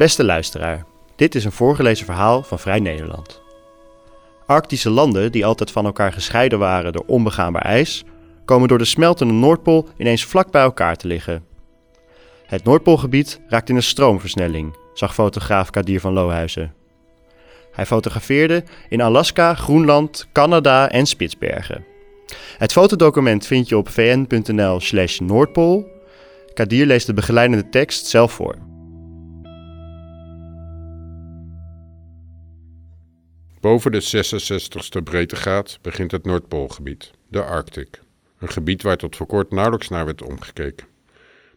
Beste luisteraar, dit is een voorgelezen verhaal van Vrij Nederland. Arctische landen die altijd van elkaar gescheiden waren door onbegaanbaar ijs, komen door de smeltende Noordpool ineens vlak bij elkaar te liggen. Het Noordpoolgebied raakt in een stroomversnelling, zag fotograaf Kadir van Lohuizen. Hij fotografeerde in Alaska, Groenland, Canada en Spitsbergen. Het fotodocument vind je op vn.nl/slash Noordpool. Kadir leest de begeleidende tekst zelf voor. Boven de 66ste breedtegraad begint het Noordpoolgebied, de Arctic. Een gebied waar tot voor kort nauwelijks naar werd omgekeken.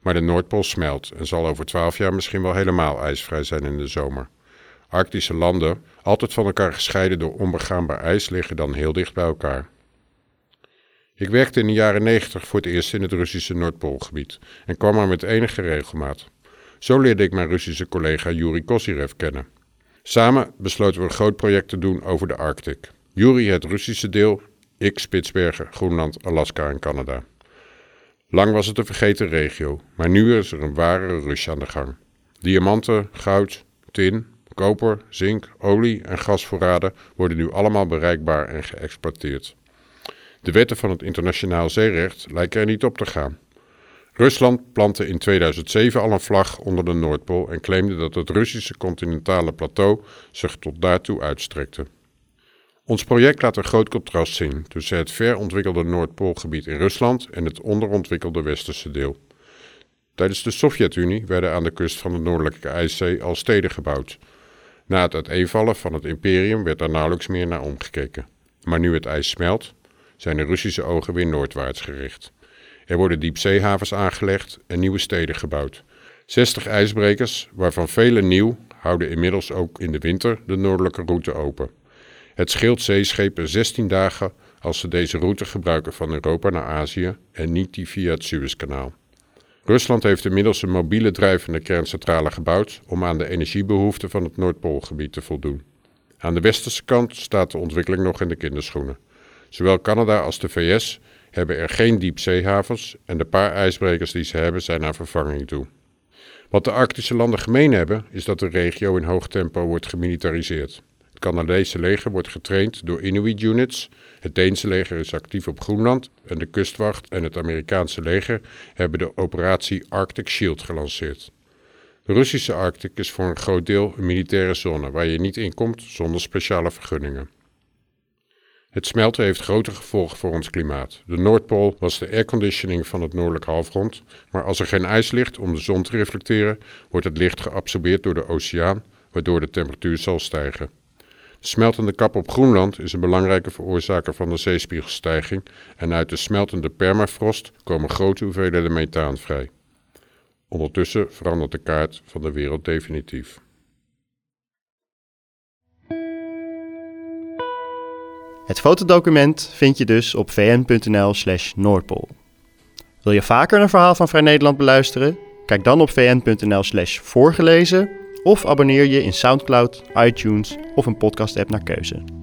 Maar de Noordpool smelt en zal over 12 jaar misschien wel helemaal ijsvrij zijn in de zomer. Arctische landen, altijd van elkaar gescheiden door onbegaanbaar ijs, liggen dan heel dicht bij elkaar. Ik werkte in de jaren 90 voor het eerst in het Russische Noordpoolgebied en kwam er met enige regelmaat. Zo leerde ik mijn Russische collega Yuri Kossirev kennen. Samen besloten we een groot project te doen over de Arctic. Yuri het Russische deel, ik Spitsbergen, Groenland, Alaska en Canada. Lang was het een vergeten regio, maar nu is er een ware rush aan de gang. Diamanten, goud, tin, koper, zink, olie en gasvoorraden worden nu allemaal bereikbaar en geëxploiteerd. De wetten van het internationaal zeerecht lijken er niet op te gaan. Rusland plantte in 2007 al een vlag onder de Noordpool en claimde dat het Russische continentale plateau zich tot daartoe uitstrekte. Ons project laat een groot contrast zien tussen het ver ontwikkelde Noordpoolgebied in Rusland en het onderontwikkelde westerse deel. Tijdens de Sovjet-Unie werden aan de kust van de Noordelijke IJszee al steden gebouwd. Na het uiteenvallen van het imperium werd er nauwelijks meer naar omgekeken. Maar nu het ijs smelt, zijn de Russische ogen weer noordwaarts gericht. Er worden diepzeehavens aangelegd en nieuwe steden gebouwd. 60 ijsbrekers, waarvan vele nieuw, houden inmiddels ook in de winter de noordelijke route open. Het scheelt zeeschepen 16 dagen als ze deze route gebruiken van Europa naar Azië en niet die via het Suezkanaal. Rusland heeft inmiddels een mobiele drijvende kerncentrale gebouwd om aan de energiebehoeften van het Noordpoolgebied te voldoen. Aan de westerse kant staat de ontwikkeling nog in de kinderschoenen. Zowel Canada als de VS hebben er geen diepzeehavens en de paar ijsbrekers die ze hebben zijn naar vervanging toe. Wat de Arctische landen gemeen hebben, is dat de regio in hoog tempo wordt gemilitariseerd. Het Canadese leger wordt getraind door Inuit units, het Deense leger is actief op Groenland en de kustwacht en het Amerikaanse leger hebben de operatie Arctic Shield gelanceerd. De Russische Arctic is voor een groot deel een militaire zone waar je niet inkomt zonder speciale vergunningen. Het smelten heeft grote gevolgen voor ons klimaat. De Noordpool was de airconditioning van het noordelijk halfrond, maar als er geen ijs ligt om de zon te reflecteren, wordt het licht geabsorbeerd door de oceaan, waardoor de temperatuur zal stijgen. De smeltende kap op Groenland is een belangrijke veroorzaker van de zeespiegelstijging en uit de smeltende permafrost komen grote hoeveelheden methaan vrij. Ondertussen verandert de kaart van de wereld definitief. Het fotodocument vind je dus op vn.nl/slash Noordpool. Wil je vaker een verhaal van Vrij Nederland beluisteren? Kijk dan op vn.nl/slash voorgelezen of abonneer je in SoundCloud, iTunes of een podcast-app naar keuze.